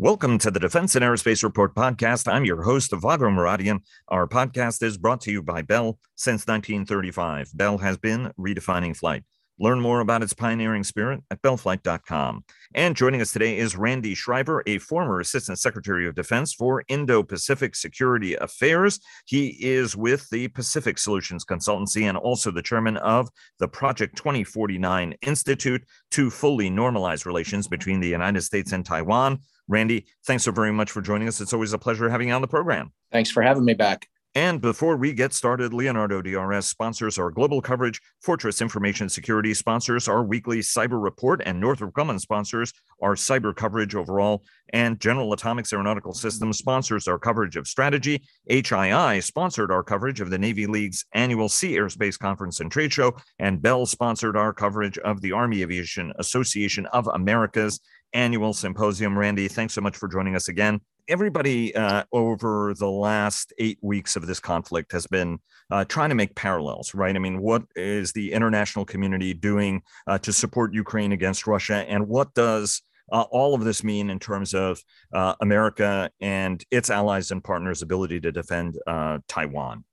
Welcome to the Defense and Aerospace Report podcast. I'm your host, Vago Muradian. Our podcast is brought to you by Bell since 1935. Bell has been redefining flight. Learn more about its pioneering spirit at bellflight.com. And joining us today is Randy Schriver, a former Assistant Secretary of Defense for Indo Pacific Security Affairs. He is with the Pacific Solutions Consultancy and also the chairman of the Project 2049 Institute to fully normalize relations between the United States and Taiwan. Randy, thanks so very much for joining us. It's always a pleasure having you on the program. Thanks for having me back. And before we get started, Leonardo DRS sponsors our global coverage, Fortress Information Security sponsors our weekly cyber report, and Northrop Grumman sponsors our cyber coverage overall. And General Atomics Aeronautical Systems sponsors our coverage of strategy. HII sponsored our coverage of the Navy League's annual Sea Airspace Conference and Trade Show. And Bell sponsored our coverage of the Army Aviation Association of America's annual symposium. Randy, thanks so much for joining us again everybody uh, over the last eight weeks of this conflict has been uh, trying to make parallels, right? I mean, what is the international community doing uh, to support Ukraine against Russia, and what does uh, all of this mean in terms of uh, America and its allies and partners' ability to defend uh, Taiwan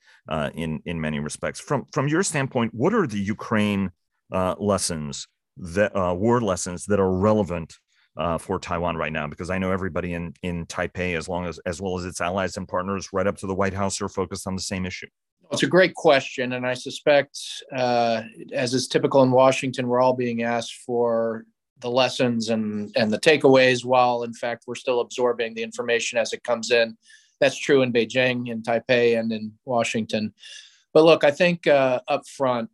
in in many respects? From from your standpoint, what are the Ukraine lessons that war lessons that are relevant uh, for Taiwan right now? Because I know everybody in in Taipei, as long as as well as its allies and partners, right up to the White House, are focused on the same issue. It's a great question, and I suspect, uh, as is typical in Washington, we're all being asked for the lessons and and the takeaways, while in fact we're still absorbing the information as it comes in. That's true in Beijing, in Taipei, and in Washington. But look, I think uh, up front,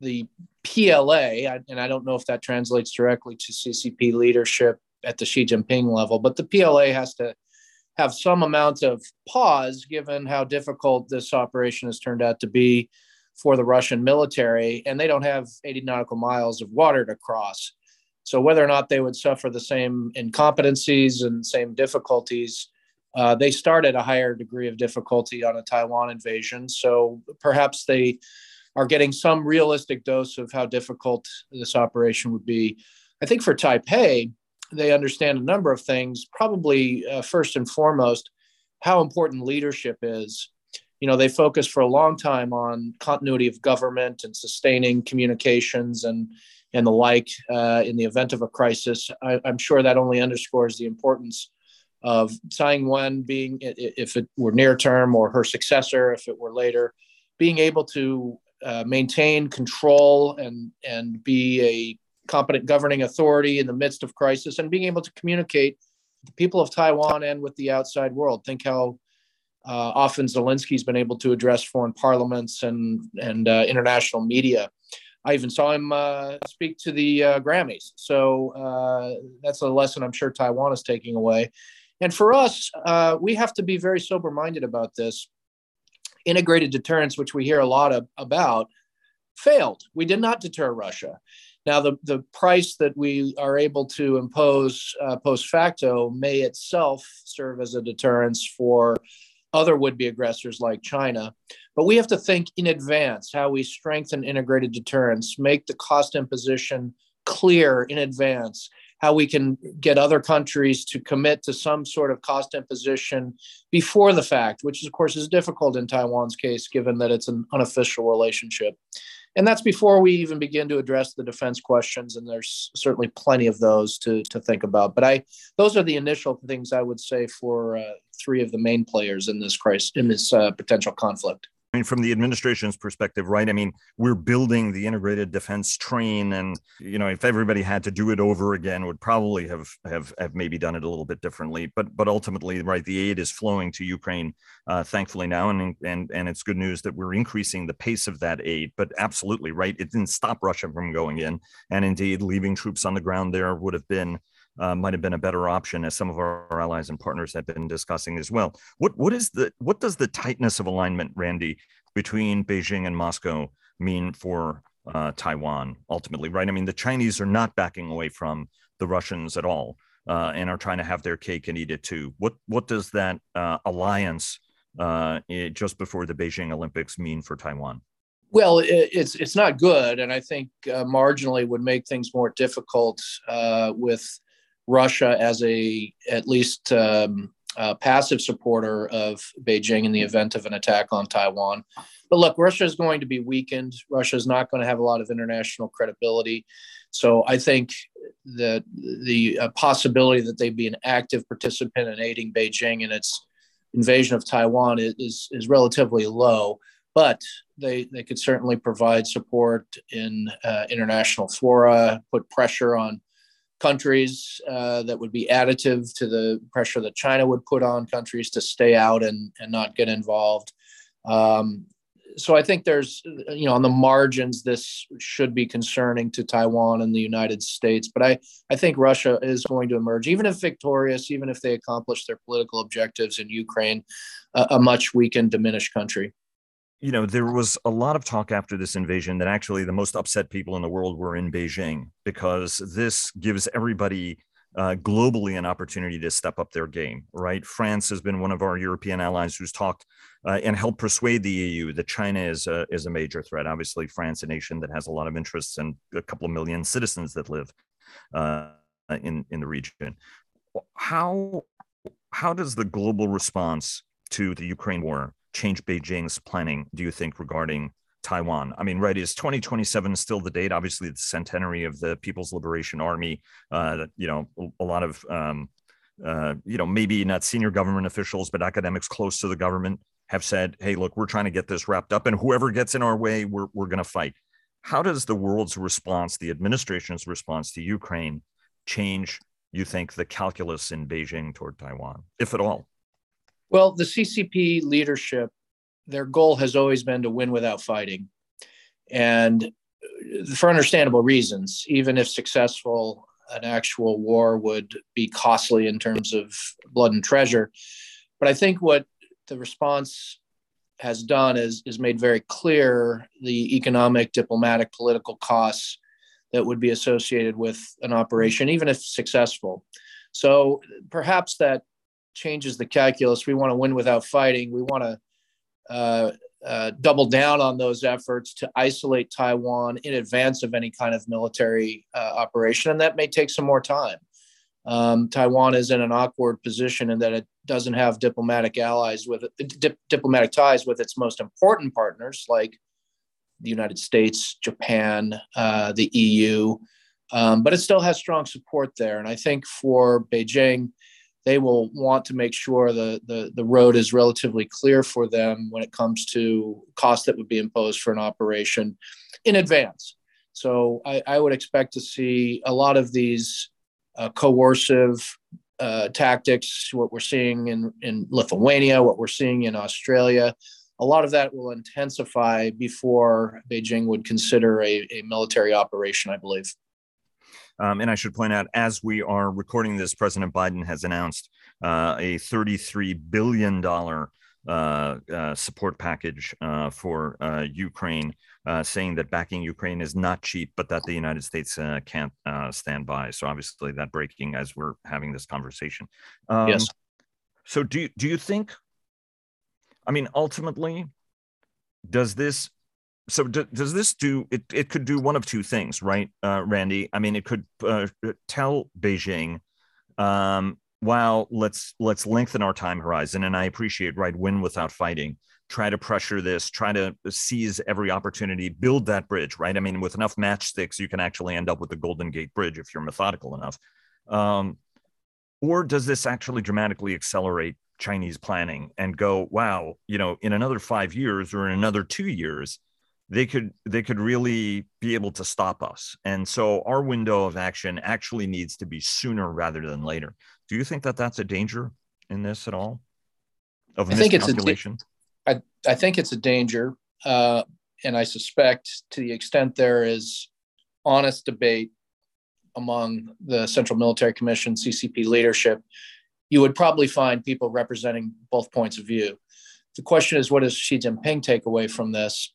the PLA, and I don't know if that translates directly to CCP leadership at the Xi Jinping level, but the PLA has to have some amount of pause given how difficult this operation has turned out to be for the Russian military, and they don't have 80 nautical miles of water to cross. So whether or not they would suffer the same incompetencies and same difficulties, uh, they start at a higher degree of difficulty on a Taiwan invasion. So perhaps they are getting some realistic dose of how difficult this operation would be. I think for Taipei, they understand a number of things, probably uh, first and foremost, how important leadership is. You know, they focus for a long time on continuity of government and sustaining communications and and the like uh, in the event of a crisis. I, am sure that only underscores the importance of Tsai Ing-wen being, if it were near term, or her successor, if it were later, being able to uh, maintain control and and be a competent governing authority in the midst of crisis and being able to communicate the people of Taiwan and with the outside world. Think how uh, often Zelensky's been able to address foreign parliaments and and uh, international media. I even saw him uh, speak to the uh, Grammys. So uh, that's a lesson I'm sure Taiwan is taking away. And for us, we have to be very sober minded about this integrated deterrence, which we hear a lot of, about, failed. We did not deter Russia. Now, the, the price that we are able to impose uh, post facto may itself serve as a deterrence for other would be aggressors like China. But we have to think in advance how we strengthen integrated deterrence, make the cost imposition clear in advance, how we can get other countries to commit to some sort of cost imposition before the fact, which of course is difficult in Taiwan's case, given that it's an unofficial relationship. And that's before we even begin to address the defense questions, and there's certainly plenty of those to, to think about. But I, those are the initial things I would say for uh, three of the main players in this crisis, in this uh, potential conflict. I mean, from the administration's perspective, right? I mean, we're building the integrated defense train, and you know, if everybody had to do it over again, would probably have have have maybe done it a little bit differently. But but ultimately, right, the aid is flowing to Ukraine, uh, thankfully now, and and and it's good news that we're increasing the pace of that aid. But absolutely, right, it didn't stop Russia from going in, and indeed, leaving troops on the ground there would have been uh, might have been a better option, as some of our, allies and partners have been discussing as well. What what is the what does the tightness of alignment, Randy, between Beijing and Moscow mean for uh, Taiwan ultimately? Right. I mean, the Chinese are not backing away from the Russians at all, uh, and are trying to have their cake and eat it too. What what does that uh, alliance uh, it, just before the Beijing Olympics mean for Taiwan? Well, it's it's not good, and I think uh, marginally would make things more difficult with Russia as a at least um, passive supporter of Beijing in the event of an attack on Taiwan. But look, Russia is going to be weakened. Russia is not going to have a lot of international credibility. So I think that the possibility that they'd be an active participant in aiding Beijing in its invasion of Taiwan is, is relatively low. But they, they could certainly provide support in uh, international fora, put pressure on countries uh, that would be additive to the pressure that China would put on countries to stay out and, and not get involved. Um, so I think there's, you know, on the margins, this should be concerning to Taiwan and the United States. But I, I think Russia is going to emerge, even if victorious, even if they accomplish their political objectives in Ukraine, a, a much weakened, diminished country you know, there was a lot of talk after this invasion that actually the most upset people in the world were in Beijing because this gives everybody uh, globally an opportunity to step up their game, right? France has been one of our European allies who's talked uh, and helped persuade the EU that China is a, is a major threat. Obviously, France, a nation that has a lot of interests and a couple of million citizens that live uh, in in the region. How how does the global response to the Ukraine war change Beijing's planning, do you think, regarding Taiwan? I mean, right, is 2027 still the date? Obviously, the centenary of the People's Liberation Army. Uh, you know, a lot of, um, uh, you know, maybe not senior government officials, but academics close to the government have said, hey, look, we're trying to get this wrapped up, and whoever gets in our way, we're, we're going to fight. How does the world's response, the administration's response to Ukraine, change, you think, the calculus in Beijing toward Taiwan, if at all? Well, the CCP leadership, their goal has always been to win without fighting. And for understandable reasons, even if successful, an actual war would be costly in terms of blood and treasure. But I think what the response has done is, is made very clear the economic, diplomatic, political costs that would be associated with an operation, even if successful. So perhaps that changes the calculus. We want to win without fighting. We want to uh, uh, double down on those efforts to isolate Taiwan in advance of any kind of military uh, operation, and that may take some more time. Um, Taiwan is in an awkward position in that it doesn't have diplomatic allies with dip, diplomatic ties with its most important partners, like the United States, Japan, uh, the EU. Um, but it still has strong support there, and I think for Beijing they will want to make sure the, the, the road is relatively clear for them when it comes to costs that would be imposed for an operation in advance. So I, I would expect to see a lot of these uh, coercive uh, tactics, what we're seeing in, in Lithuania, what we're seeing in Australia, a lot of that will intensify before Beijing would consider a, a military operation, I believe. Um, and I should point out, as we are recording this, President Biden has announced uh, a $33 billion uh, uh, support package uh, for uh, Ukraine, uh, saying that backing Ukraine is not cheap, but that the United States can't stand by. So obviously, that breaking as we're having this conversation. Um, yes. So do do you think? I mean, ultimately, does this so d- does this do it it could do one of two things right uh, randy? I mean it could uh, tell beijing um, well let's let's lengthen our time horizon and i appreciate right win without fighting. Try to pressure this try to seize every opportunity build that bridge right? I mean with enough matchsticks you can actually end up with the golden gate bridge if you're methodical enough. Um, or does this actually dramatically accelerate chinese planning and go wow you know in another five years or in another two years they could they could really be able to stop us. And so our window of action actually needs to be sooner rather than later. Do you think that that's a danger in this at all? Of I think it's a I, I think it's a danger uh, and i suspect to the extent there is honest debate among the central military commission ccp leadership you would probably find people representing both points of view. The question is what does xi jinping take away from this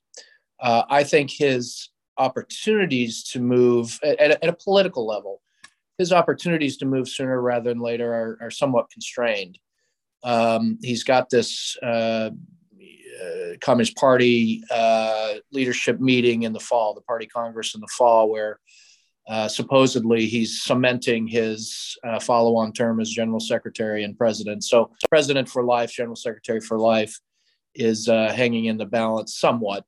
uh, I think his opportunities to move at, at, a political level, his opportunities to move sooner rather than later are, are somewhat constrained. Um, he's got this uh, uh, Communist Party uh, leadership meeting in the fall, the party congress in the fall, where uh, supposedly he's cementing his uh, follow-on term as general secretary and president. So president for life, general secretary for life, is hanging in the balance somewhat.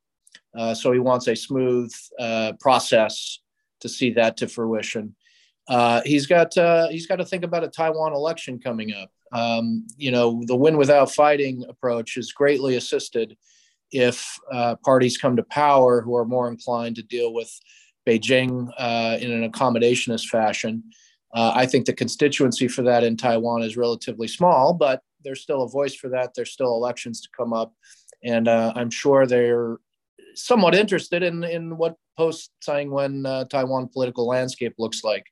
Uh, so he wants a smooth uh, process to see that to fruition. Uh, he's got he's got to think about a Taiwan election coming up. Um, you know, the win without fighting approach is greatly assisted if parties come to power who are more inclined to deal with Beijing uh, in an accommodationist fashion. Uh, I think the constituency for that in Taiwan is relatively small, but there's still a voice for that. There's still elections to come up, and uh, I'm sure they're somewhat interested in in what post Tsai Ing-wen uh, Taiwan political landscape looks like.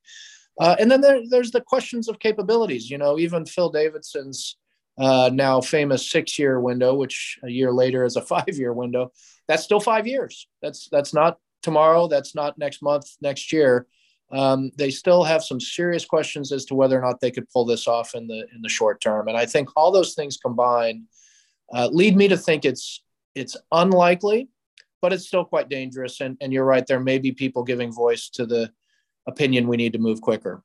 Uh, and then there, there's the questions of capabilities. You know, even Phil Davidson's uh, now famous six-year window, which a year later is a five-year window. That's still five years. That's that's not tomorrow. That's not next month, next year. Um, they still have some serious questions as to whether or not they could pull this off in the in the short term. And I think all those things combined uh, lead me to think it's it's unlikely, but it's still quite dangerous. And, and you're right, there may be people giving voice to the opinion we need to move quicker.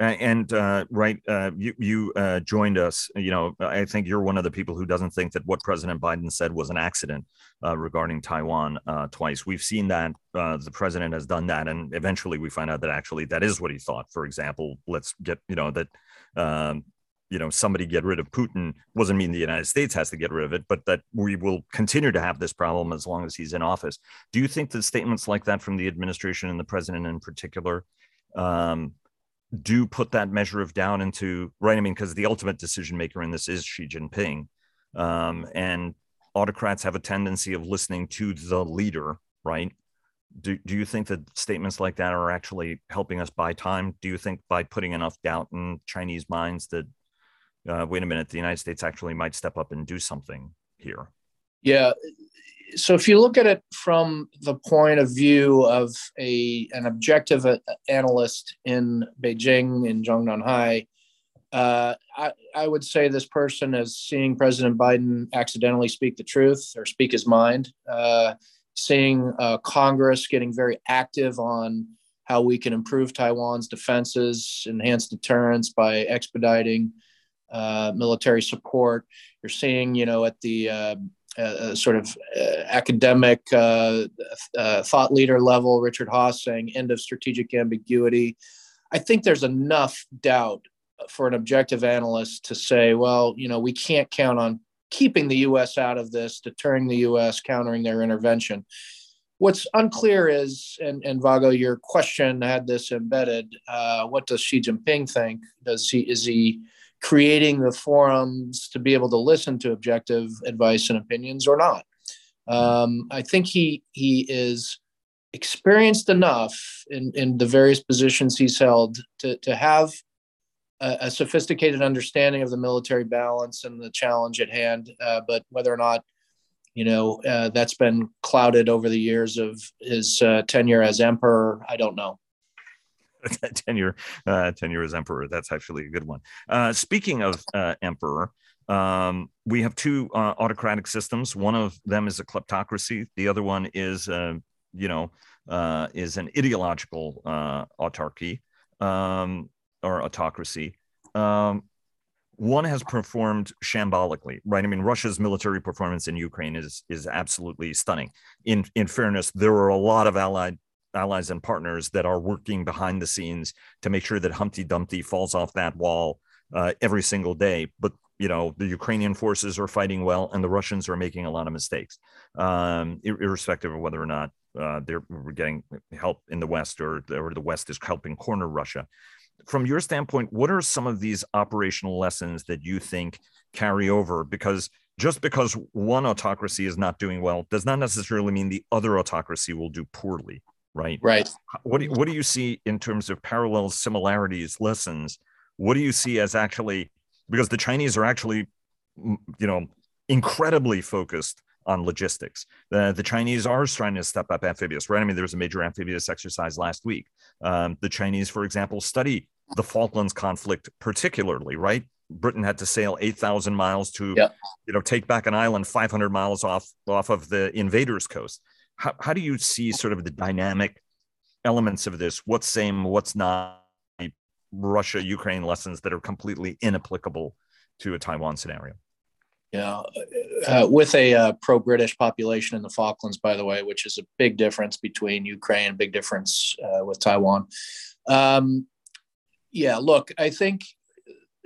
And uh, right, uh, you you uh, joined us. You know, I think you're one of the people who doesn't think that what President Biden said was an accident uh, regarding Taiwan uh, twice. We've seen that uh, the president has done that, and eventually we find out that actually that is what he thought. For example, let's get you know that um, you know somebody get rid of Putin doesn't mean the United States has to get rid of it, but that we will continue to have this problem as long as he's in office. Do you think that statements like that from the administration and the president in particular? Um, do put that measure of down into right. I mean, because the ultimate decision maker in this is Xi Jinping, um, and autocrats have a tendency of listening to the leader, right? Do, do you think that statements like that are actually helping us buy time? Do you think by putting enough doubt in Chinese minds that, uh, wait a minute, the United States actually might step up and do something here? Yeah, so if you look at it from the point of view of a an objective analyst in Beijing in Zhongnanhai, uh, I, I would say this person is seeing President Biden accidentally speak the truth or speak his mind, uh, seeing uh, Congress getting very active on how we can improve Taiwan's defenses, enhance deterrence by expediting uh, military support. You're seeing, you know, at the uh, uh, sort of uh, academic uh, uh, thought leader level, Richard Haass saying end of strategic ambiguity. I think there's enough doubt for an objective analyst to say, well, you know, we can't count on keeping the U.S. out of this, deterring the U.S., countering their intervention. What's unclear is, and, and Vago, your question had this embedded. Uh, what does Xi Jinping think? Does he is he creating the forums to be able to listen to objective advice and opinions or not. Um, I think he he is experienced enough in, in the various positions he's held to, to have a, a sophisticated understanding of the military balance and the challenge at hand. Uh, but whether or not, you know, uh, that's been clouded over the years of his uh, tenure as emperor, I don't know. tenure uh, tenure as emperor. That's actually a good one. Uh, speaking of uh, emperor, um, we have two uh, autocratic systems. One of them is a kleptocracy. The other one is, uh, you know, uh, is an ideological autarky um, or autocracy. Um, one has performed shambolically, right? I mean, Russia's military performance in Ukraine is is absolutely stunning. In in fairness, there were a lot of allied allies and partners that are working behind the scenes to make sure that Humpty Dumpty falls off that wall uh, every single day. But you know the Ukrainian forces are fighting well, and the Russians are making a lot of mistakes, um, irrespective of whether or not uh, they're getting help in the West or, or the West is helping corner Russia. From your standpoint, what are some of these operational lessons that you think carry over? Because just because one autocracy is not doing well does not necessarily mean the other autocracy will do poorly right? Right. What do you, what do you see in terms of parallels, similarities, lessons? What do you see as actually because the Chinese are actually, you know, incredibly focused on logistics. The, the Chinese are trying to step up amphibious, right? I mean, there was a major amphibious exercise last week. Um, the Chinese, for example, study the Falklands conflict particularly, right? Britain had to sail 8,000 miles to, yep. you know, take back an island 500 miles off off of the invaders' coast how, how do you see sort of the dynamic elements of this, what's same, what's not, Russia Ukraine lessons that are completely inapplicable to a Taiwan scenario? Yeah, uh, with a uh, pro British population in the Falklands, by the way, which is a big difference between Ukraine, big difference uh, with Taiwan. Um, yeah, look, I think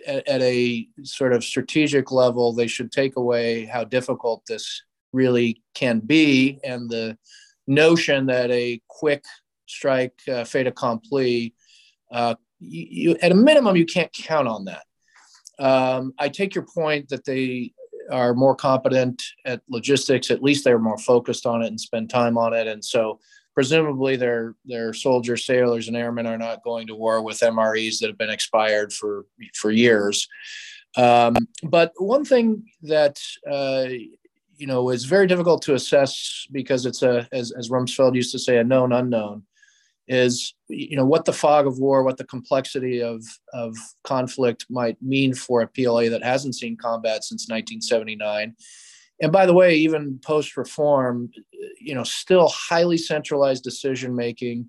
at, at, a sort of strategic level, they should take away how difficult this really can be and the notion that a quick strike, uh, fait accompli, uh, you, you, at a minimum, you can't count on that. Um, I take your point that they are more competent at logistics. At least they're more focused on it and spend time on it. And so presumably their their soldiers, sailors, and airmen are not going to war with MREs that have been expired for for years. Um, but one thing that uh, you know is very difficult to assess because it's a as, as Rumsfeld used to say a known unknown is you know what the fog of war what the complexity of of conflict might mean for a pla that hasn't seen combat since 1979 and by the way even post reform you know still highly centralized decision making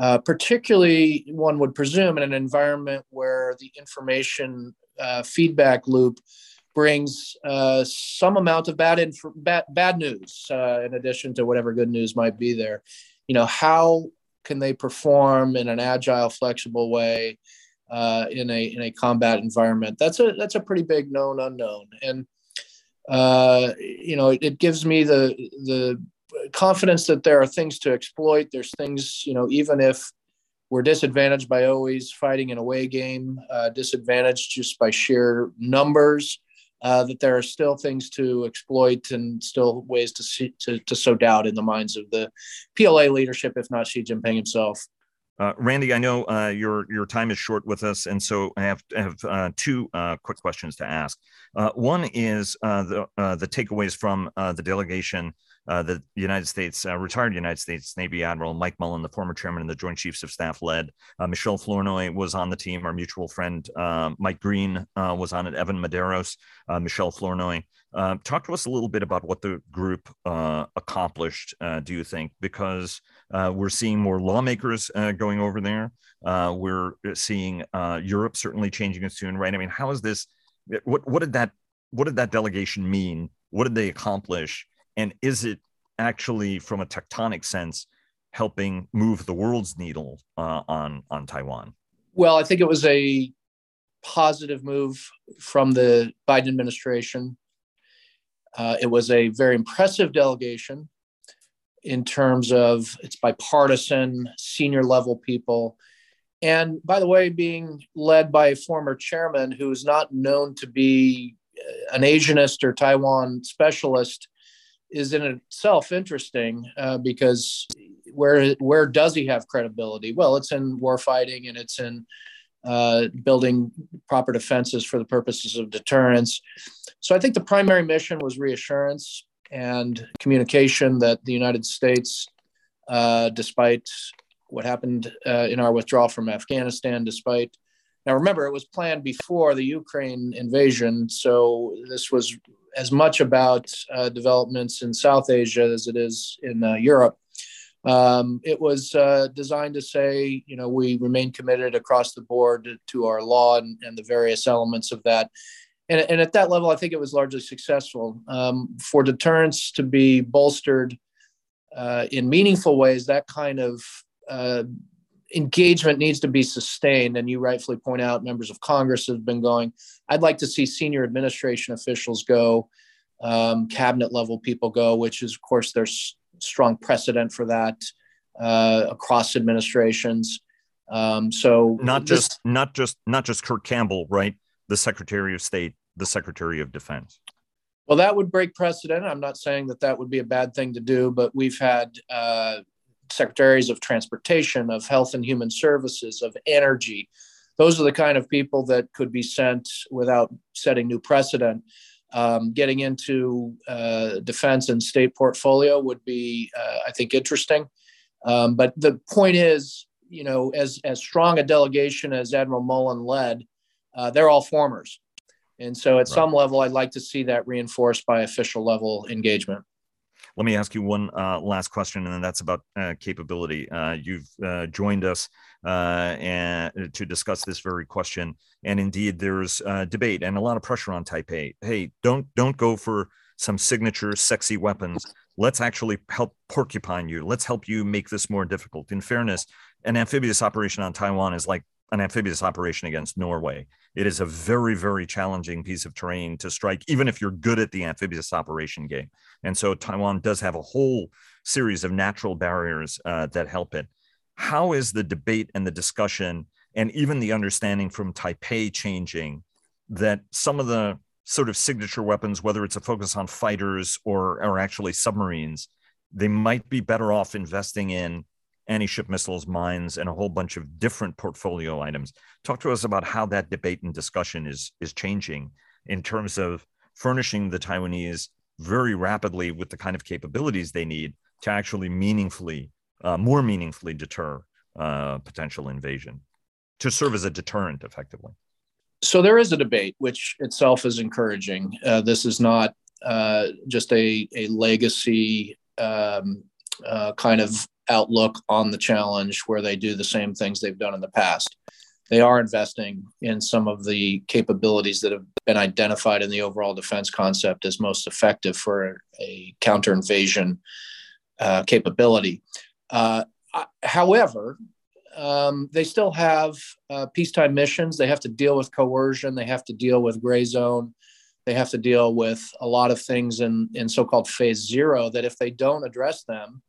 uh, particularly one would presume in an environment where the information uh, feedback loop brings uh, some amount of bad, inf- bad, bad news uh, in addition to whatever good news might be there you know how can they perform in an agile, flexible way uh, in a in a combat environment? That's a that's a pretty big known unknown, and uh, you know it, it gives me the the confidence that there are things to exploit. There's things you know even if we're disadvantaged by always fighting an away game, uh, disadvantaged just by sheer numbers uh, that there are still things to exploit and still ways to, see, to, to sow doubt in the minds of the PLA leadership, if not Xi Jinping himself. Uh, Randy, I know uh, your your time is short with us, and so I have have uh, two uh, quick questions to ask. Uh, one is the the takeaways from the delegation uh, the United States, uh, retired United States Navy Admiral Mike Mullen, the former chairman of the Joint Chiefs of Staff, led. Uh, Michelle Flournoy was on the team. Our mutual friend uh, Mike Green uh, was on it. Evan Medeiros, Michelle Flournoy. talk to us a little bit about what the group accomplished. do you think? Because we're seeing more lawmakers going over there. we're seeing Europe certainly changing its tune, right? I mean, how is this? What what did that what did that delegation mean? What did they accomplish? And is it actually from a tectonic sense helping move the world's needle uh, on on Taiwan? Well, I think it was a positive move from the Biden administration. Uh, it was a very impressive delegation in terms of its bipartisan, senior level people. And by the way, being led by a former chairman who is not known to be uh, an Asianist or Taiwan specialist, is in itself interesting uh, because where where does he have credibility? Well, it's in war fighting and it's in uh, building proper defenses for the purposes of deterrence. So I think the primary mission was reassurance and communication that the United States, uh, despite what happened uh, in our withdrawal from Afghanistan, despite now remember it was planned before the Ukraine invasion, so this was as much about uh, developments in South Asia as it is in uh, Europe. Um, it was uh, designed to say, you know, we remain committed across the board to our law and, and the various elements of that. And, and, at that level, I think it was largely successful. Um, for deterrence to be bolstered uh, in meaningful ways, that kind of uh, engagement needs to be sustained. And you rightfully point out members of Congress have been going. I'd like to see senior administration officials go, um, cabinet level people go, which is, of course, there's strong precedent for that uh, across administrations. Um, so not this, just not just not just Kurt Campbell, right? The Secretary of State, the Secretary of Defense. Well, that would break precedent. I'm not saying that that would be a bad thing to do, but we've had uh, secretaries of transportation, of health and human services, of energy. Those are the kind of people that could be sent without setting new precedent. Um, getting into uh, defense and state portfolio would be, uh, I think, interesting. Um, but the point is, you know, as as strong a delegation as Admiral Mullen led, uh, they're all formers, and so at right. some level, I'd like to see that reinforced by official level engagement. Let me ask you one uh, last question, and that's about uh, capability. Uh, you've uh, joined us uh, and to discuss this very question, and indeed, there's debate and a lot of pressure on Taipei. Hey, don't don't go for some signature sexy weapons. Let's actually help porcupine you. Let's help you make this more difficult. In fairness, an amphibious operation on Taiwan is like an amphibious operation against Norway. It is a very, very challenging piece of terrain to strike, even if you're good at the amphibious operation game. And so Taiwan does have a whole series of natural barriers uh, that help it. How is the debate and the discussion and even the understanding from Taipei changing that some of the sort of signature weapons, whether it's a focus on fighters or, or actually submarines, they might be better off investing in anti-ship missiles, mines, and a whole bunch of different portfolio items. Talk to us about how that debate and discussion is is changing in terms of furnishing the Taiwanese very rapidly with the kind of capabilities they need to actually meaningfully, uh, more meaningfully deter uh, potential invasion, to serve as a deterrent effectively. So there is a debate, which itself is encouraging. Uh, this is not uh, just a, a legacy um, uh, kind of outlook on the challenge where they do the same things they've done in the past. They are investing in some of the capabilities that have been identified in the overall defense concept as most effective for a counter invasion uh, capability. Uh, however, um, they still have uh, peacetime missions. They have to deal with coercion. They have to deal with gray zone. They have to deal with a lot of things in, in so called phase zero that if they don't address them,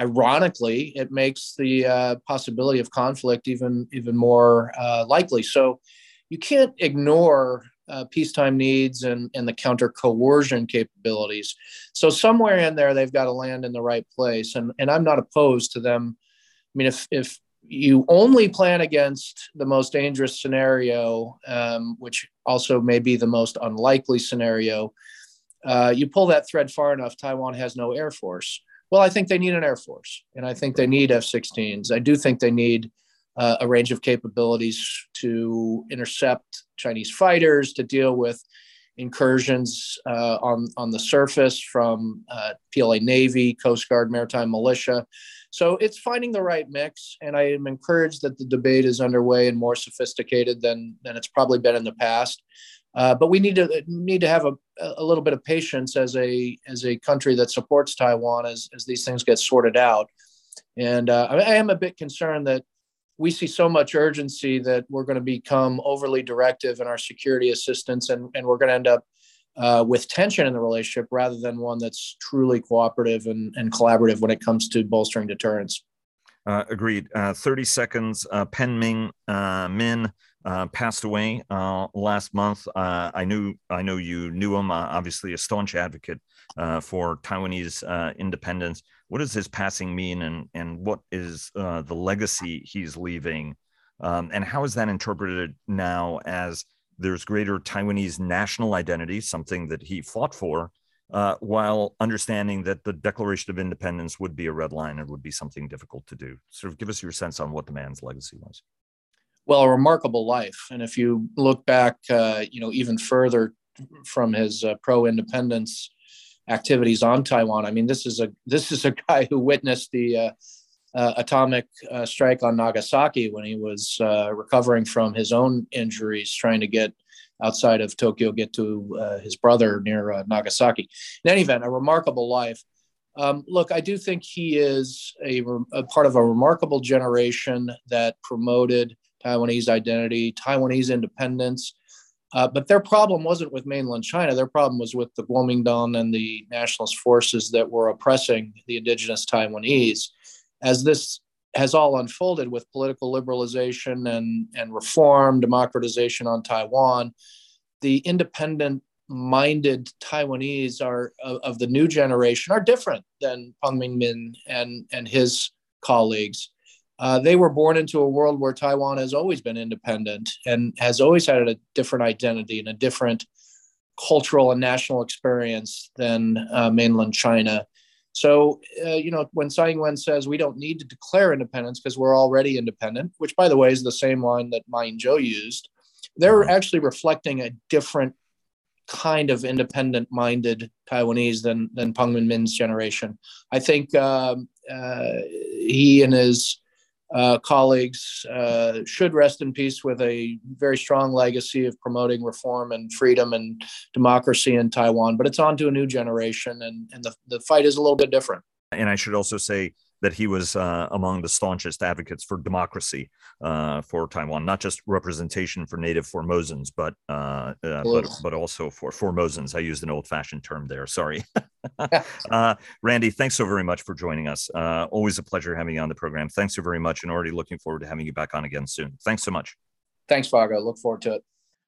ironically, it makes the uh, possibility of conflict even even more uh, likely. So you can't ignore uh, peacetime needs and, and the counter coercion capabilities. So somewhere in there, they've got to land in the right place. And, and I'm not opposed to them. I mean, if, if you only plan against the most dangerous scenario, um, which also may be the most unlikely scenario, uh, you pull that thread far enough, Taiwan has no air force. Well, I think they need an Air Force, and I think they need F 16s. I do think they need uh, a range of capabilities to intercept Chinese fighters, to deal with incursions uh, on, on the surface from uh, PLA Navy, Coast Guard, Maritime Militia. So it's finding the right mix, and I am encouraged that the debate is underway and more sophisticated than, than it's probably been in the past. Uh, but we need to need to have a, a little bit of patience as a as a country that supports Taiwan as, as these things get sorted out. And uh, I am a bit concerned that we see so much urgency that we're going to become overly directive in our security assistance, and, and we're going to end up uh, with tension in the relationship rather than one that's truly cooperative and, and collaborative when it comes to bolstering deterrence. Uh, agreed. Uh, 30 seconds. Uh, Peng Ming uh, Min uh, passed away uh, last month. I knew I know you knew him. Obviously, a staunch advocate for Taiwanese independence. What does his passing mean, and and what is the legacy he's leaving, um, and how is that interpreted now as there's greater Taiwanese national identity, something that he fought for, while understanding that the Declaration of Independence would be a red line and would be something difficult to do. Sort of give us your sense on what the man's legacy was well, a remarkable life. And if you look back, uh, you know, even further from his uh, pro-independence activities on Taiwan, I mean, this is a this is a guy who witnessed the uh, uh atomic uh, strike on Nagasaki when he was uh, recovering from his own injuries, trying to get outside of Tokyo, get to his brother near Nagasaki. In any event, a remarkable life. Um, look, I do think he is a, a, part of a remarkable generation that promoted Taiwanese identity, Taiwanese independence. Uh, but their problem wasn't with mainland China. Their problem was with the Kuomintang and the nationalist forces that were oppressing the indigenous Taiwanese. As this has all unfolded with political liberalization and, and reform, democratization on Taiwan, the independent minded Taiwanese are of, of, the new generation are different than Peng Ming-min and, and his colleagues. Uh, they were born into a world where Taiwan has always been independent and has always had a different identity and a different cultural and national experience than uh, mainland China. So, uh, you know, when Tsai Ing-wen says we don't need to declare independence because we're already independent, which, by the way, is the same line that Ma Ying-jeou used, they're actually reflecting a different kind of independent-minded Taiwanese than than Peng Ming-min's generation. I think um, uh, he and his uh, colleagues uh, should rest in peace with a very strong legacy of promoting reform and freedom and democracy in Taiwan. But it's on to a new generation, and, and the, the fight is a little bit different. And I should also say that he was uh, among the staunchest advocates for democracy uh, for Taiwan, not just representation for native Formosans, but uh, uh but but also for Formosans. I used an old-fashioned term there. Sorry, uh, Randy. Thanks so very much for joining us. Uh, always a pleasure having you on the program. Thanks so very much, and already looking forward to having you back on again soon. Thanks so much. Thanks, Vago. Look forward to it.